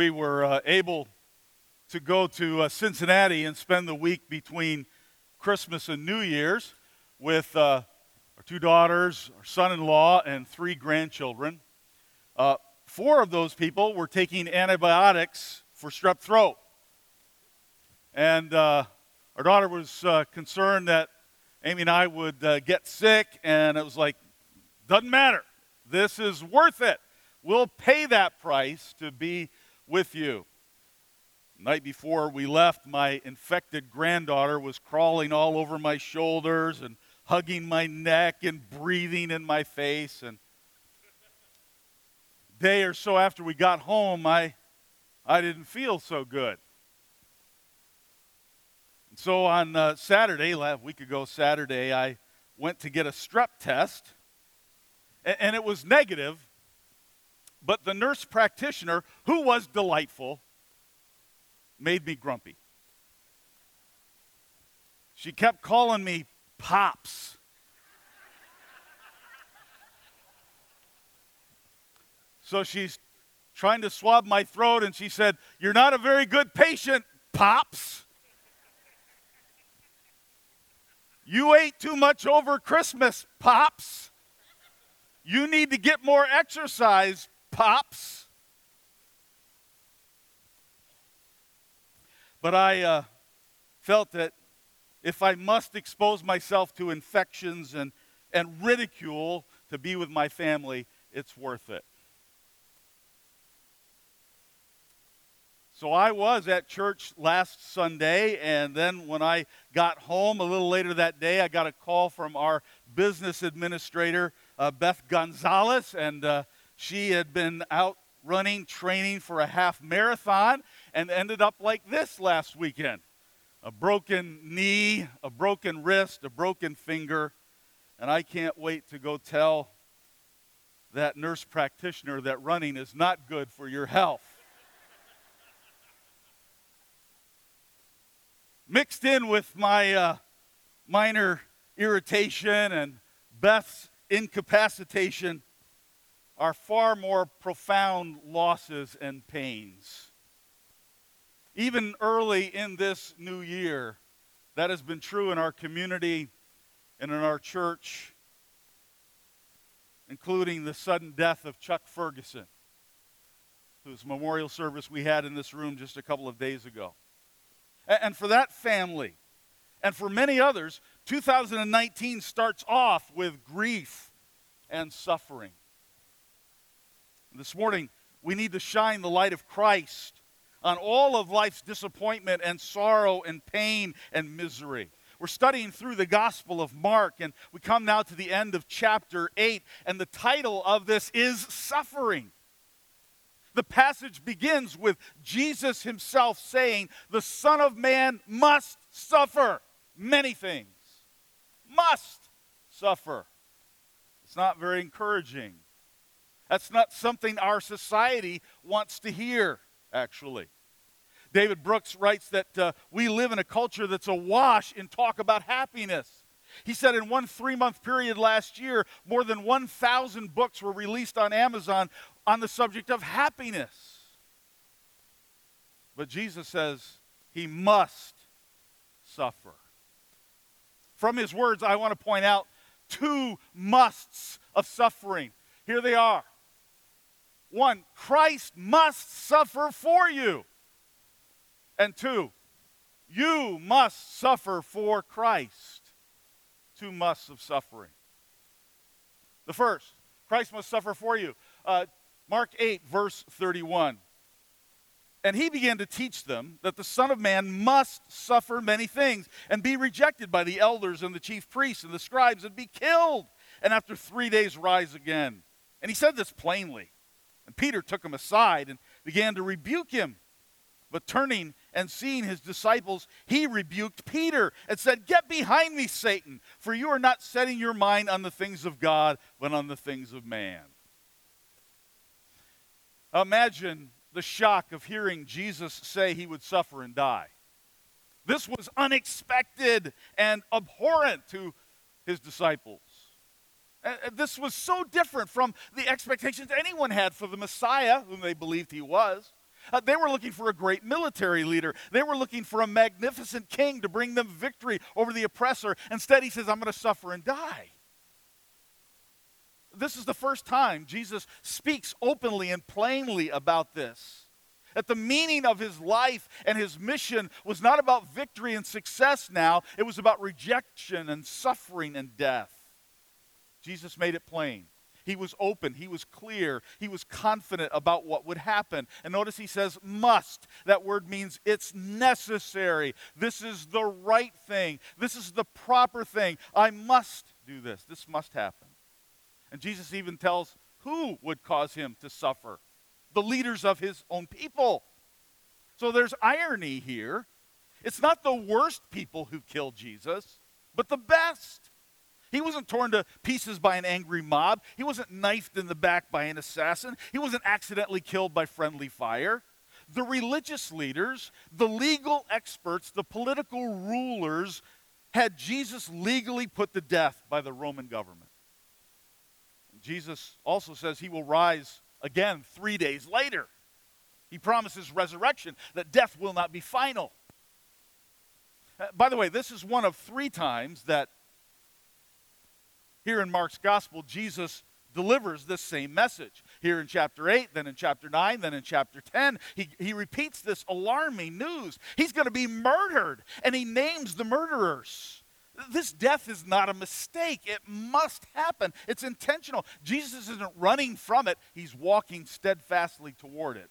we were uh, able to go to uh, Cincinnati and spend the week between Christmas and New Year's with uh, our two daughters, our son in law, and three grandchildren. Uh, four of those people were taking antibiotics for strep throat. And uh, our daughter was uh, concerned that Amy and I would get sick, and it was like, doesn't matter. This is worth it. We'll pay that price to be with you. The night before we left, my infected granddaughter was crawling all over my shoulders and hugging my neck and breathing in my face. And day or so after we got home, I, I didn't feel so good. And so on uh, Saturday, last week ago Saturday, I went to get a strep test, and, and it was negative. But the nurse practitioner, who was delightful, made me grumpy. She kept calling me Pops. So she's trying to swab my throat, and she said, You're not a very good patient, Pops. You ate too much over Christmas, Pops. You need to get more exercise, Pops. But I uh, felt that if I must expose myself to infections and, and ridicule to be with my family, it's worth it. So I was at church last Sunday, and then when I got home a little later that day, I got a call from our business administrator, uh, Beth Gonzalez, and uh, she had been out running training for a half marathon and ended up like this last weekend a broken knee, a broken wrist, a broken finger. And I can't wait to go tell that nurse practitioner that running is not good for your health. mixed in with my uh, minor irritation and Beth's incapacitation are far more profound losses and pains. Even early in this new year, that has been true in our community and in our church, including the sudden death of Chuck Ferguson, whose memorial service we had in this room just a couple of days ago. And for that family, and for many others, 2019 starts off with grief and suffering. This morning, we need to shine the light of Christ on all of life's disappointment and sorrow and pain and misery. We're studying through the Gospel of Mark, and we come now to the end of chapter 8, and the title of this is Suffering. The passage begins with Jesus himself saying, The Son of Man must suffer many things. Must suffer. It's not very encouraging. That's not something our society wants to hear, actually. David Brooks writes that uh, we live in a culture that's awash in talk about happiness. He said in one three month period last year, more than 1,000 books were released on Amazon on the subject of happiness. But Jesus says he must suffer. From his words, I want to point out two musts of suffering. Here they are. One, Christ must suffer for you. And two, you must suffer for Christ. Two musts of suffering. The first, Christ must suffer for you. Uh, Mark 8, verse 31. And he began to teach them that the Son of Man must suffer many things and be rejected by the elders and the chief priests and the scribes and be killed, and after three days rise again. And he said this plainly. And Peter took him aside and began to rebuke him. But turning and seeing his disciples, he rebuked Peter and said, Get behind me, Satan, for you are not setting your mind on the things of God, but on the things of man. Imagine the shock of hearing Jesus say he would suffer and die. This was unexpected and abhorrent to his disciples. This was so different from the expectations anyone had for the Messiah, whom they believed he was. Uh, they were looking for a great military leader. They were looking for a magnificent king to bring them victory over the oppressor. Instead, he says, I'm going to suffer and die. This is the first time Jesus speaks openly and plainly about this. That the meaning of his life and his mission was not about victory and success now, it was about rejection and suffering and death. Jesus made it plain. He was open, he was clear, he was confident about what would happen. And notice he says must. That word means it's necessary. This is the right thing. This is the proper thing. I must do this. This must happen. And Jesus even tells who would cause him to suffer the leaders of his own people. So there's irony here. It's not the worst people who killed Jesus, but the best. He wasn't torn to pieces by an angry mob. He wasn't knifed in the back by an assassin. He wasn't accidentally killed by friendly fire. The religious leaders, the legal experts, the political rulers had Jesus legally put to death by the Roman government. Jesus also says he will rise again three days later. He promises resurrection, that death will not be final. Uh, by the way, this is one of three times that here in Mark's gospel, Jesus delivers this same message. Here in chapter 8, then in chapter 9, then in chapter 10, he, he repeats this alarming news. He's going to be murdered, and he names the murderers. This death is not a mistake. It must happen. It's intentional. Jesus isn't running from it, he's walking steadfastly toward it.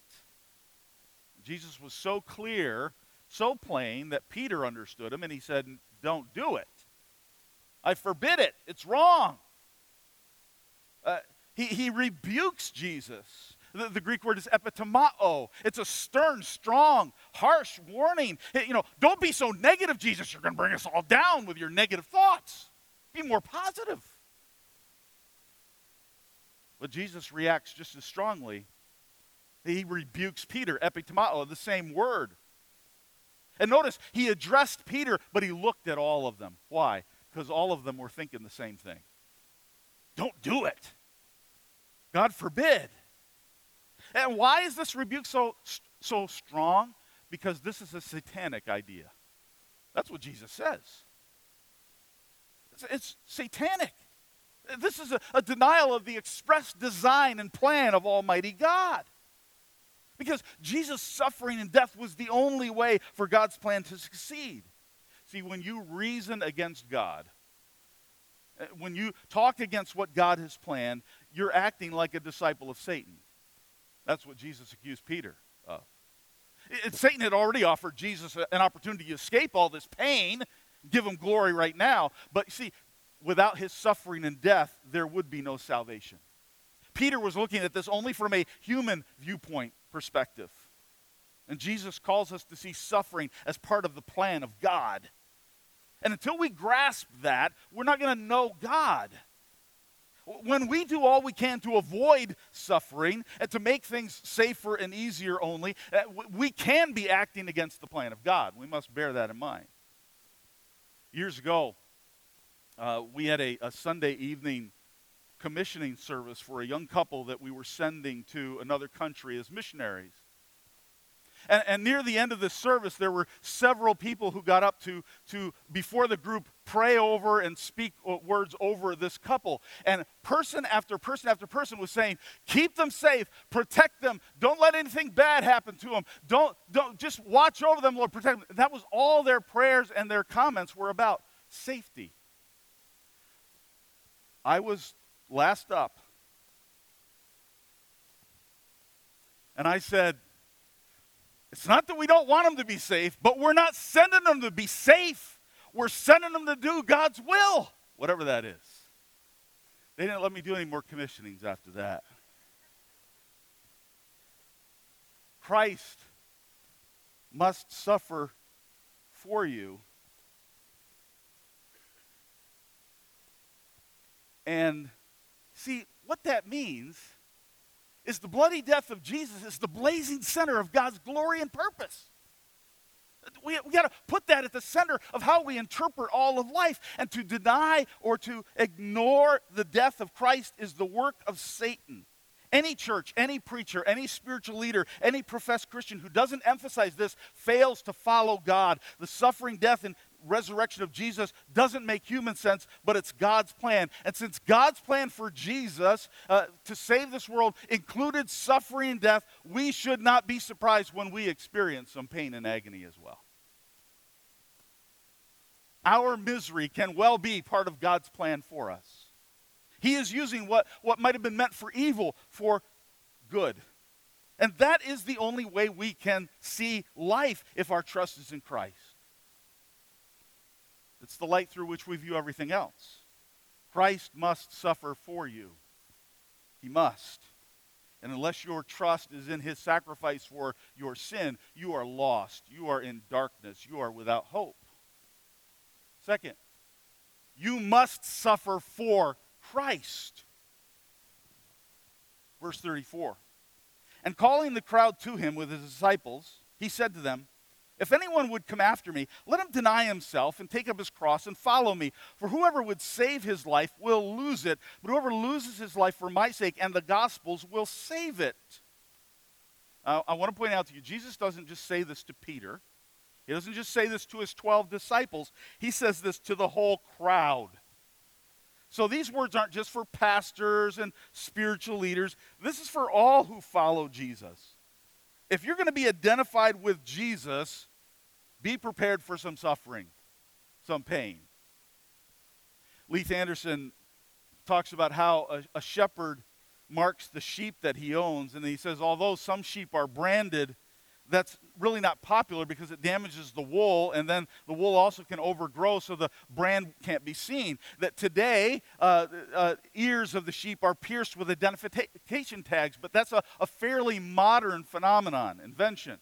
Jesus was so clear, so plain, that Peter understood him and he said, Don't do it. I forbid it. It's wrong. Uh, he, he rebukes Jesus. The, the, Greek word is epitomao. It's a stern, strong, harsh warning. You know, don't be so negative, Jesus. You're going to bring us all down with your negative thoughts. Be more positive. But Jesus reacts just as strongly. He rebukes Peter, epitomao, the same word. And notice, he addressed Peter, but he looked at all of them. Why? Because all of them were thinking the same thing. Don't do it. God forbid. And why is this rebuke so, so strong? Because this is a satanic idea. That's what Jesus says. It's, it's satanic. This is a, a denial of the express design and plan of Almighty God. Because Jesus' suffering and death was the only way for God's plan to succeed. See, when you reason against God, uh, when you talk against what God has planned, you're acting like a disciple of Satan. That's what Jesus accused Peter of. It, Satan had already offered Jesus an opportunity to escape all this pain, give him glory right now. But see, without his suffering and death, there would be no salvation. Peter was looking at this only from a human viewpoint perspective. And Jesus calls us to see suffering as part of the plan of God. And until we grasp that, we're not going to know God. When we do all we can to avoid suffering and to make things safer and easier only, uh, we can be acting against the plan of God. We must bear that in mind. Years ago, uh, we had a, a Sunday evening commissioning service for a young couple that we were sending to another country as missionaries. And, and, near the end of the service, there were several people who got up to, to, before the group, pray over and speak uh, words over this couple. And person after person after person was saying, Keep them safe, protect them, don't let anything bad happen to them, don't, don't just watch over them, Lord, protect them. That was all their prayers and their comments were about safety. I was last up. And I said, it's not that we don't want them to be safe, but we're not sending them to be safe. We're sending them to do God's will, whatever that is. They didn't let me do any more commissionings after that. Christ must suffer for you. And see, what that means is the bloody death of Jesus is the blazing center of God's glory and purpose. We, we got to put that at the center of how we interpret all of life. And to deny or to ignore the death of Christ is the work of Satan. Any church, any preacher, any spiritual leader, any professed Christian who doesn't emphasize this fails to follow God. The suffering, death, and resurrection of Jesus doesn't make human sense, but it's God's plan. And since God's plan for Jesus uh, to save this world included suffering and death, we should not be surprised when we experience some pain and agony as well. Our misery can well be part of God's plan for us. He is using what, what might have been meant for evil for good. And that is the only way we can see life if our trust is in Christ. It's the light through which we view everything else. Christ must suffer for you. He must. And unless your trust is in his sacrifice for your sin, you are lost. You are in darkness. You are without hope. Second, you must suffer for Christ. Verse 34. And calling the crowd to him with his disciples, he said to them, If anyone would come after me, let him deny himself and take up his cross and follow me. For whoever would save his life will lose it, but whoever loses his life for my sake and the gospel's will save it. Uh, I want to point out to you, Jesus doesn't just say this to Peter. He doesn't just say this to his 12 disciples, he says this to the whole crowd. So these words aren't just for pastors and spiritual leaders, this is for all who follow Jesus. If you're going to be identified with Jesus, be prepared for some suffering, some pain. Leith Anderson talks about how a, a shepherd marks the sheep that he owns, and he says, although some sheep are branded, that's really not popular because it damages the wool, and then the wool also can overgrow, so the brand can't be seen. That today, uh, uh, ears of the sheep are pierced with identification tags, but that's a, a fairly modern phenomenon, invention.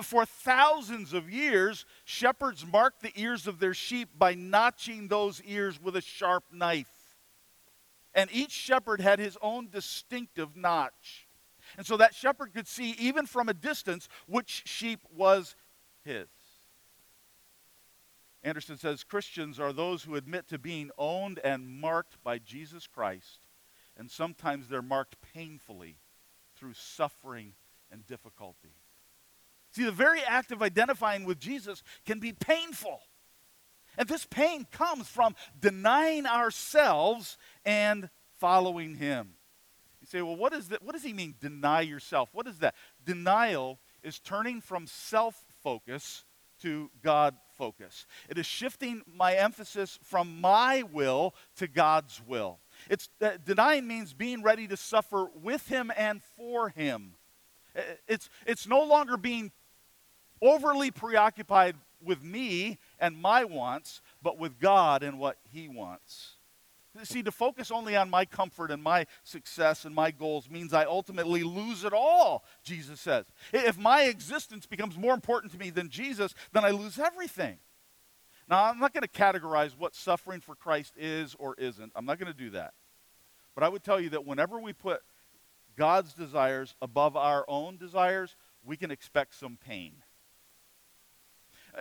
For thousands of years, shepherds marked the ears of their sheep by notching those ears with a sharp knife. And each shepherd had his own distinctive notch. And so that shepherd could see, even from a distance, which sheep was his. Anderson says Christians are those who admit to being owned and marked by Jesus Christ, and sometimes they're marked painfully through suffering and difficulty. See, the very act of identifying with Jesus can be painful. And this pain comes from denying ourselves and following him. You say, well, what, is that, what does he mean, deny yourself? What is that? Denial is turning from self focus to God focus. It is shifting my emphasis from my will to God's will. It's uh, denying means being ready to suffer with him and for him. It's it's no longer being overly preoccupied with me and my wants, but with God and what he wants. See, to focus only on my comfort and my success and my goals means I ultimately lose it all, Jesus says. If my existence becomes more important to me than Jesus, then I lose everything. Now, I'm not going to categorize what suffering for Christ is or isn't. I'm not going to do that. But I would tell you that whenever we put God's desires above our own desires, we can expect some pain.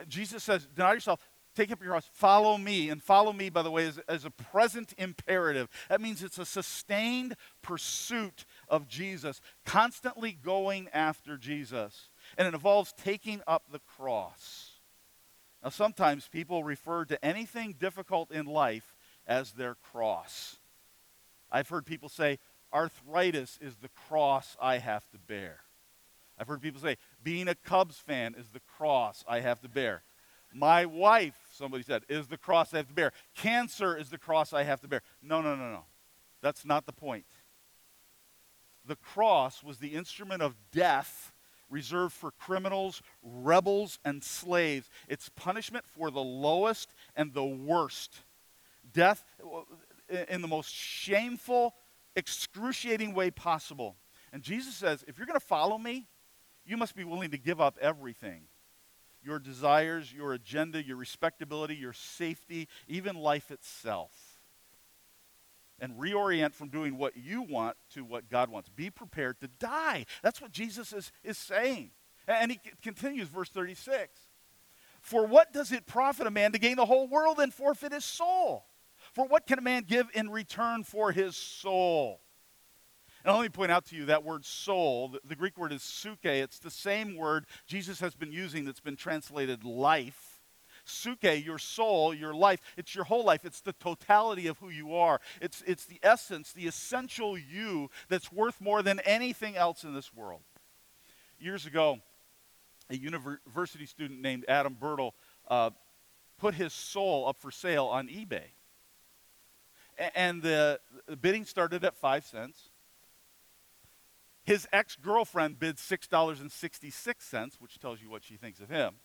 Jesus says, Deny yourself, Take up your cross, follow me. And follow me, by the way, is, is a present imperative. That means it's a sustained pursuit of Jesus, constantly going after Jesus. And it involves taking up the cross. Now, sometimes people refer to anything difficult in life as their cross. I've heard people say, arthritis is the cross I have to bear. I've heard people say, being a Cubs fan is the cross I have to bear. My wife, somebody said, is the cross I have to bear. Cancer is the cross I have to bear. No, no, no, no. That's not the point. The cross was the instrument of death reserved for criminals, rebels, and slaves. It's punishment for the lowest and the worst. Death in the most shameful, excruciating way possible. And Jesus says, if you're going to follow me, you must be willing to give up everything your desires, your agenda, your respectability, your safety, even life itself. And reorient from doing what you want to what God wants. Be prepared to die. That's what Jesus is, is saying. And he continues, verse 36. For what does it profit a man to gain the whole world and forfeit his soul? For what can a man give in return for his soul? And let me point out to you that word soul, the, Greek word is suke. It's the same word Jesus has been using that's been translated life. Suke, your soul, your life, it's your whole life. It's the totality of who you are. It's, it's the essence, the essential you that's worth more than anything else in this world. Years ago, a university student named Adam Burtle uh, put his soul up for sale on eBay. A- and the, the bidding started at five cents. His ex girlfriend bid $6.66, which tells you what she thinks of him.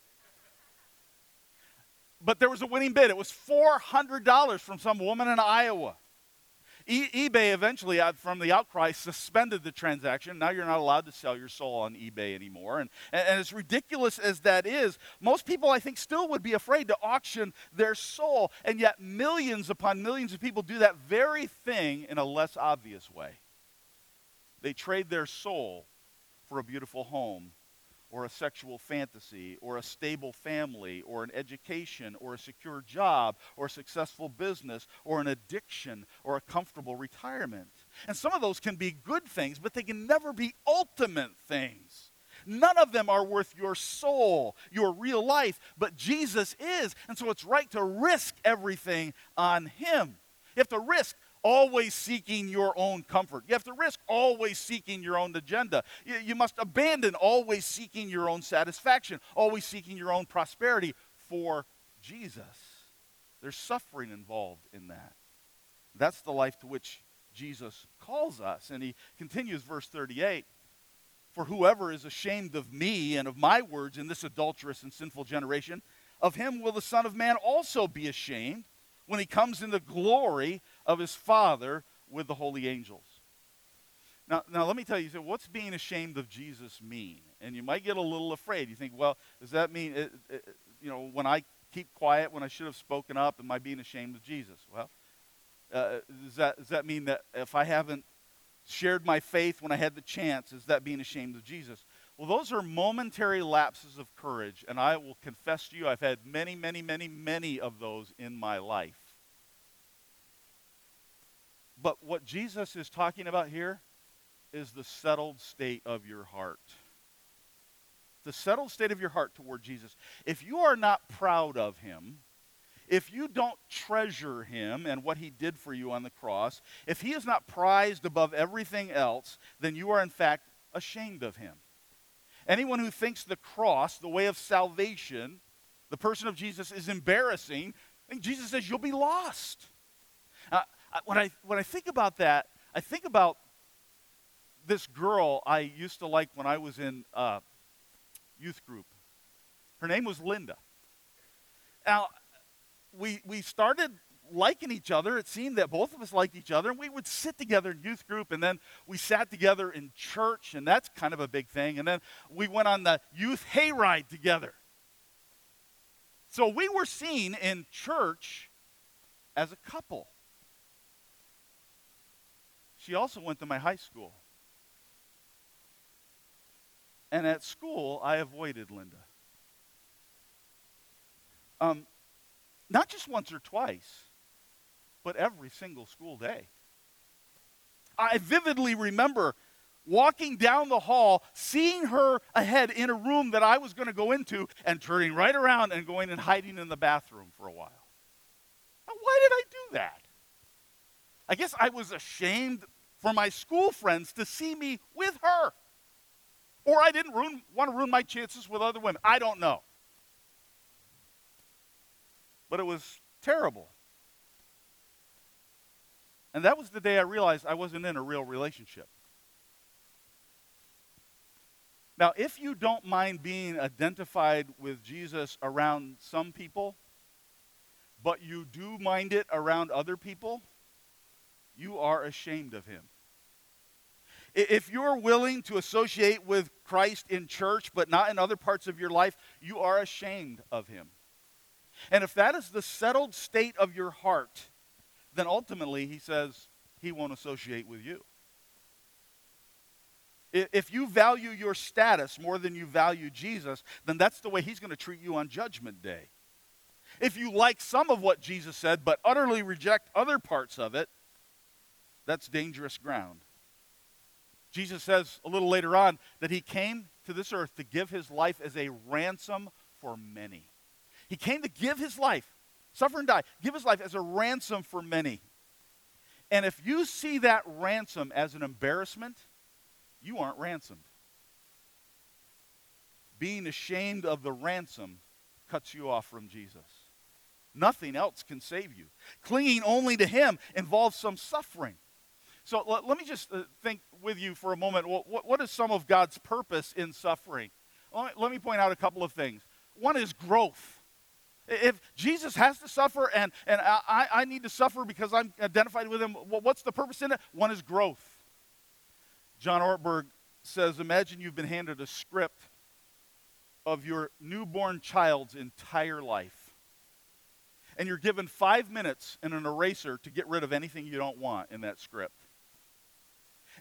But there was a winning bid. It was $400 from some woman in Iowa. E- eBay eventually, uh, from the outcry, suspended the transaction. Now you're not allowed to sell your soul on eBay anymore. And, and, and as ridiculous as that is, most people, I think, still would be afraid to auction their soul. And yet, millions upon millions of people do that very thing in a less obvious way. They trade their soul for a beautiful home or a sexual fantasy, or a stable family, or an education, or a secure job, or a successful business, or an addiction, or a comfortable retirement. And some of those can be good things, but they can never be ultimate things. None of them are worth your soul, your real life, but Jesus is. And so it's right to risk everything on Him. You have to risk always seeking your own comfort. You have to risk always seeking your own agenda. You, you must abandon always seeking your own satisfaction, always seeking your own prosperity for Jesus. There's suffering involved in that. That's the life to which Jesus calls us. And he continues, verse 38 For whoever is ashamed of me and of my words in this adulterous and sinful generation, of him will the Son of Man also be ashamed when he comes in the glory of his Father with the holy angels. Now, now let me tell you, what's being ashamed of Jesus mean? And you might get a little afraid. You think, well, does that mean, it, it, you know, when I keep quiet when I should have spoken up, am I being ashamed of Jesus? Well, uh, does, that, does that mean that if I haven't shared my faith when I had the chance, is that being ashamed of Jesus? Well, those are momentary lapses of courage, and I will confess to you, I've had many, many, many, many of those in my life. But what Jesus is talking about here is the settled state of your heart. The settled state of your heart toward Jesus. If you are not proud of him, if you don't treasure him and what he did for you on the cross, if he is not prized above everything else, then you are in fact ashamed of him. Anyone who thinks the cross, the way of salvation, the person of Jesus is embarrassing, I think Jesus says you'll be lost. Uh, when, I, when I think about that, I think about this girl I used to like when I was in uh, youth group. Her name was Linda. Now, we, we started liking each other. It seemed that both of us liked each other, and we would sit together in youth group, and then we sat together in church, and that's kind of a big thing. And then we went on the youth hayride together. So we were seen in church as a couple. She also went to my high school. And at school, I avoided Linda. Um, not just once or twice but every single school day. I vividly remember walking down the hall, seeing her ahead in a room that I was going to go into, and turning right around and going and hiding in the bathroom for a while. Now, why did I do that? I guess I was ashamed for my school friends to see me with her. Or I didn't ruin, want to ruin my chances with other women. I don't know. But it was terrible. And that was the day I realized I wasn't in a real relationship. Now, if you don't mind being identified with Jesus around some people, but you do mind it around other people, you are ashamed of him. If you're willing to associate with Christ in church, but not in other parts of your life, you are ashamed of him. And if that is the settled state of your heart, then ultimately he says he won't associate with you. If you value your status more than you value Jesus, then that's the way he's going to treat you on Judgment Day. If you like some of what Jesus said but utterly reject other parts of it, that's dangerous ground. Jesus says a little later on that he came to this earth to give his life as a ransom for many. He came to give his life, suffer and die, give his life as a ransom for many. And if you see that ransom as an embarrassment, you aren't ransomed. Being ashamed of the ransom cuts you off from Jesus. Nothing else can save you. Clinging only to Him involves some suffering. So let, let me just uh, think with you for a moment. What, what, what is some of God's purpose in suffering? Let me, let me point out a couple of things. One is growth. If Jesus has to suffer and, and I, I need to suffer because I'm identified with him, what's the purpose in it? One is growth. John Ortberg says Imagine you've been handed a script of your newborn child's entire life. And you're given five minutes and an eraser to get rid of anything you don't want in that script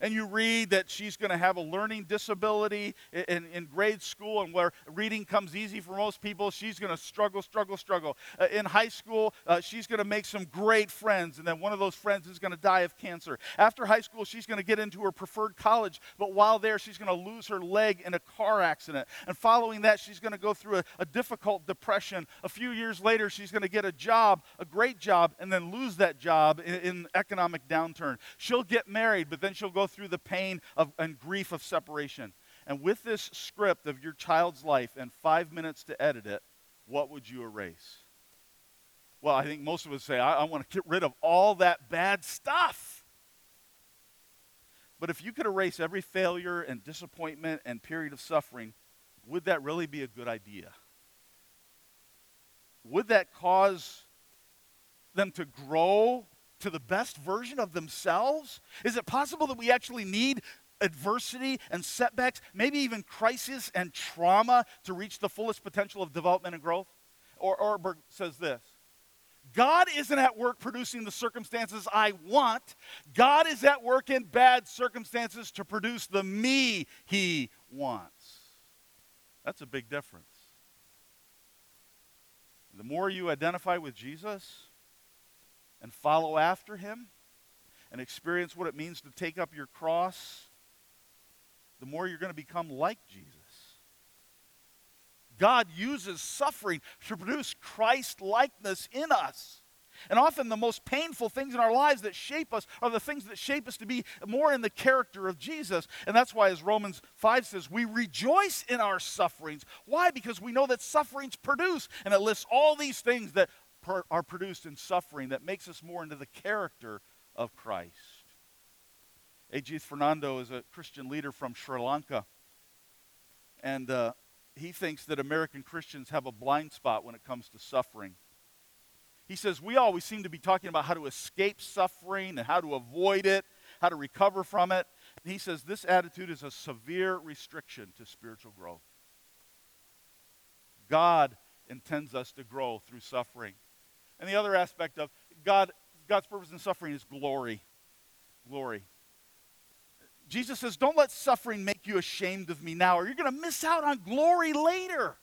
and you read that she's going to have a learning disability in, in, grade school and where reading comes easy for most people, she's going to struggle, struggle, struggle. Uh, in high school, uh, she's going to make some great friends, and then one of those friends is going to die of cancer. After high school, she's going to get into her preferred college, but while there, she's going to lose her leg in a car accident. And following that, she's going to go through a, a difficult depression. A few years later, she's going to get a job, a great job, and then lose that job in, in economic downturn. She'll get married, but then she'll go through the pain of, and grief of separation. And with this script of your child's life and five minutes to edit it, what would you erase? Well, I think most of us say, I, I want to get rid of all that bad stuff. But if you could erase every failure and disappointment and period of suffering, would that really be a good idea? Would that cause them to grow to the best version of themselves? Is it possible that we actually need adversity and setbacks, maybe even crisis and trauma to reach the fullest potential of development and growth? Or Ortberg says this God isn't at work producing the circumstances I want. God is at work in bad circumstances to produce the me he wants. That's a big difference. The more you identify with Jesus, and follow after him and experience what it means to take up your cross, the more you're going to become like Jesus. God uses suffering to produce Christ likeness in us. And often the most painful things in our lives that shape us are the things that shape us to be more in the character of Jesus. And that's why, as Romans 5 says, we rejoice in our sufferings. Why? Because we know that sufferings produce. And it lists all these things that are produced in suffering that makes us more into the character of Christ. Ajith Fernando is a Christian leader from Sri Lanka, and uh, he thinks that American Christians have a blind spot when it comes to suffering. He says, We always seem to be talking about how to escape suffering and how to avoid it, how to recover from it. And he says, This attitude is a severe restriction to spiritual growth. God intends us to grow through suffering. And the other aspect of God, God's purpose in suffering is glory. Glory. Jesus says, Don't let suffering make you ashamed of me now, or you're going to miss out on glory later.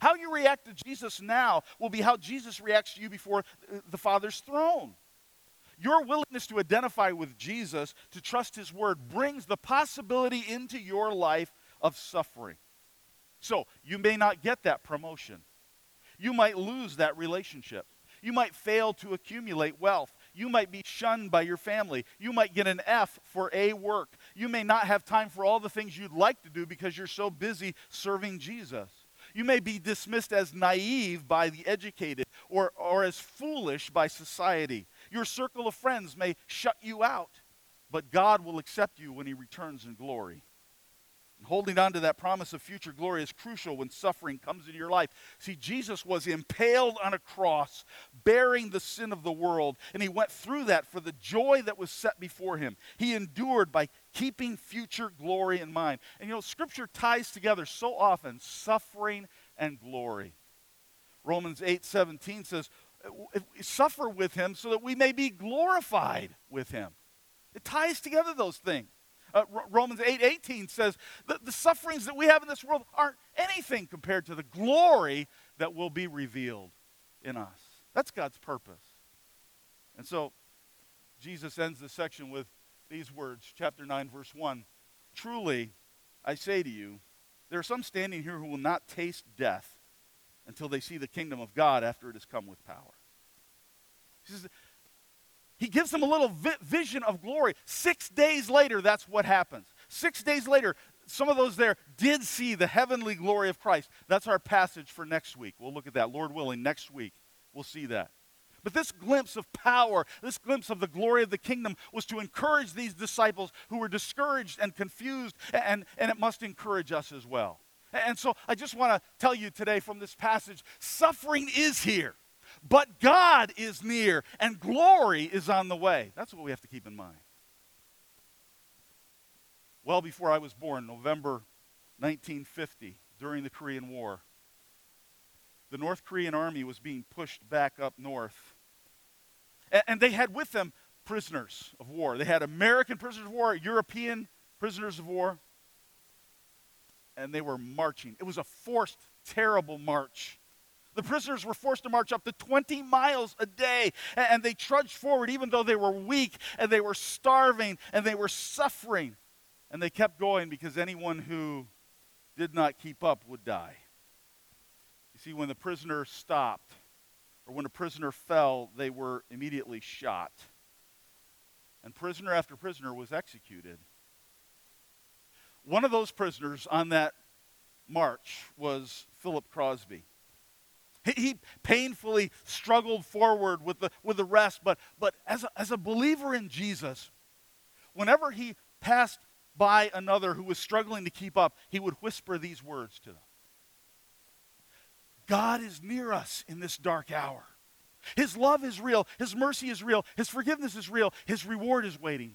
How you react to Jesus now will be how Jesus reacts to you before the Father's throne. Your willingness to identify with Jesus, to trust His Word, brings the possibility into your life of suffering. So, you may not get that promotion you might lose that relationship. You might fail to accumulate wealth. You might be shunned by your family. You might get an F for A work. You may not have time for all the things you'd like to do because you're so busy serving Jesus. You may be dismissed as naive by the educated or, or as foolish by society. Your circle of friends may shut you out, but God will accept you when He returns in glory. Holding on to that promise of future glory is crucial when suffering comes into your life. See, Jesus was impaled on a cross, bearing the sin of the world, and he went through that for the joy that was set before him. He endured by keeping future glory in mind. And you know, Scripture ties together so often suffering and glory. Romans 8 17 says, Suffer with him so that we may be glorified with him. It ties together those things. Uh, Romans 8 18 says that the sufferings that we have in this world aren't anything compared to the glory that will be revealed in us. That's God's purpose. And so Jesus ends this section with these words, chapter 9, verse 1 Truly, I say to you, there are some standing here who will not taste death until they see the kingdom of God after it has come with power. He, says, he gives them a little vi- vision of glory. Six days later, that's what happens. Six days later, some of those there did see the heavenly glory of Christ. That's our passage for next week. We'll look at that, Lord willing, next week. We'll see that. But this glimpse of power, this glimpse of the glory of the kingdom, was to encourage these disciples who were discouraged and confused, and, and it must encourage us as well. And so I just want to tell you today from this passage suffering is here, but God is near, and glory is on the way. That's what we have to keep in mind. Well before I was born, November 1950, during the Korean War, the North Korean army was being pushed back up north. And, they had with them prisoners of war. They had American prisoners of war, European prisoners of war, and they were marching. It was a forced, terrible march. The prisoners were forced to march up to 20 miles a day, and they trudged forward even though they were weak and they were starving and they were suffering. And they kept going because anyone who did not keep up would die. You see, when the prisoner stopped, or when a prisoner fell, they were immediately shot. And prisoner after prisoner was executed. One of those prisoners on that march was Philip Crosbie. He, painfully struggled forward with the, with the rest, but, but as, a, as a believer in Jesus, whenever he passed by another who was struggling to keep up, he would whisper these words to them God is near us in this dark hour. His love is real. His mercy is real. His forgiveness is real. His reward is waiting.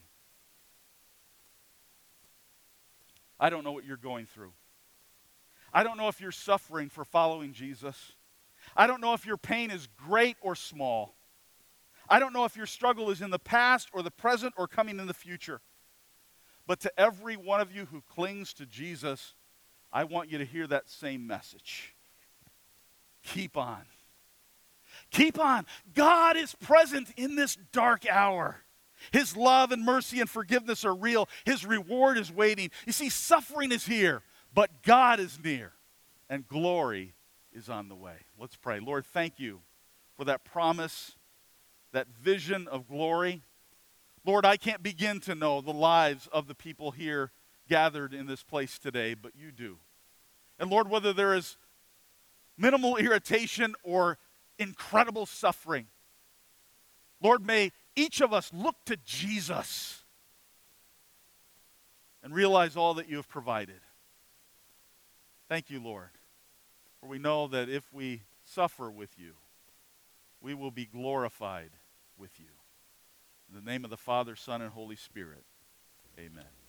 I don't know what you're going through. I don't know if you're suffering for following Jesus. I don't know if your pain is great or small. I don't know if your struggle is in the past or the present or coming in the future. But to every one of you who clings to Jesus, I want you to hear that same message. Keep on. Keep on. God is present in this dark hour. His love and mercy and forgiveness are real. His reward is waiting. You see, suffering is here, but God is near, and glory is on the way. Let's pray. Lord, thank you for that promise, that vision of glory. Lord, I can't begin to know the lives of the people here gathered in this place today, but you do. And Lord, whether there is minimal irritation or incredible suffering. Lord, may each of us look to Jesus and realize all that you have provided. Thank you, Lord, for we know that if we suffer with you, we will be glorified with you. In the name of the Father, Son, and Holy Spirit, amen.